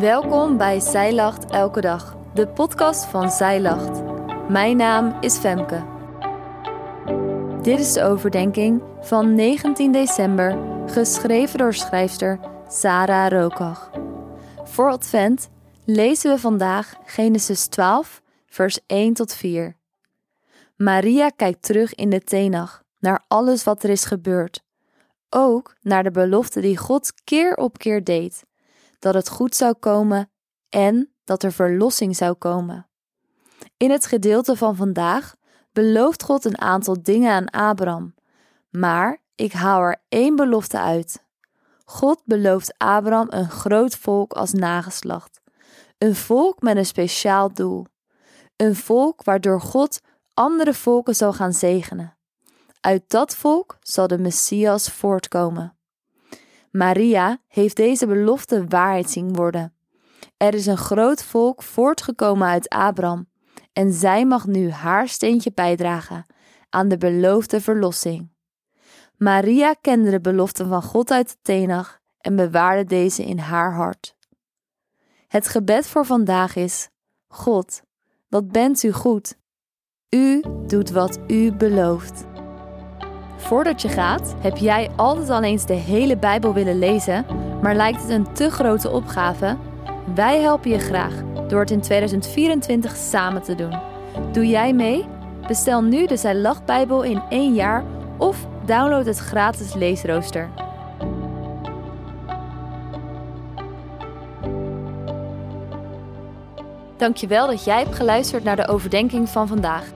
Welkom bij Zij Lacht Elke Dag, de podcast van Zij Lacht. Mijn naam is Femke. Dit is de overdenking van 19 december, geschreven door schrijfster Sarah Rokach. Voor Advent lezen we vandaag Genesis 12, vers 1 tot 4. Maria kijkt terug in de Tenach naar alles wat er is gebeurd. Ook naar de belofte die God keer op keer deed dat het goed zou komen en dat er verlossing zou komen. In het gedeelte van vandaag belooft God een aantal dingen aan Abraham, maar ik haal er één belofte uit. God belooft Abraham een groot volk als nageslacht, een volk met een speciaal doel, een volk waardoor God andere volken zal gaan zegenen. Uit dat volk zal de Messias voortkomen. Maria heeft deze belofte waarheid zien worden. Er is een groot volk voortgekomen uit Abraham en zij mag nu haar steentje bijdragen aan de beloofde verlossing. Maria kende de beloften van God uit de Tenach en bewaarde deze in haar hart. Het gebed voor vandaag is: God, wat bent u goed? U doet wat u belooft. Voordat je gaat, heb jij altijd al eens de hele Bijbel willen lezen, maar lijkt het een te grote opgave? Wij helpen je graag door het in 2024 samen te doen. Doe jij mee? Bestel nu de Zij Bijbel in één jaar of download het gratis leesrooster. Dankjewel dat jij hebt geluisterd naar de overdenking van vandaag.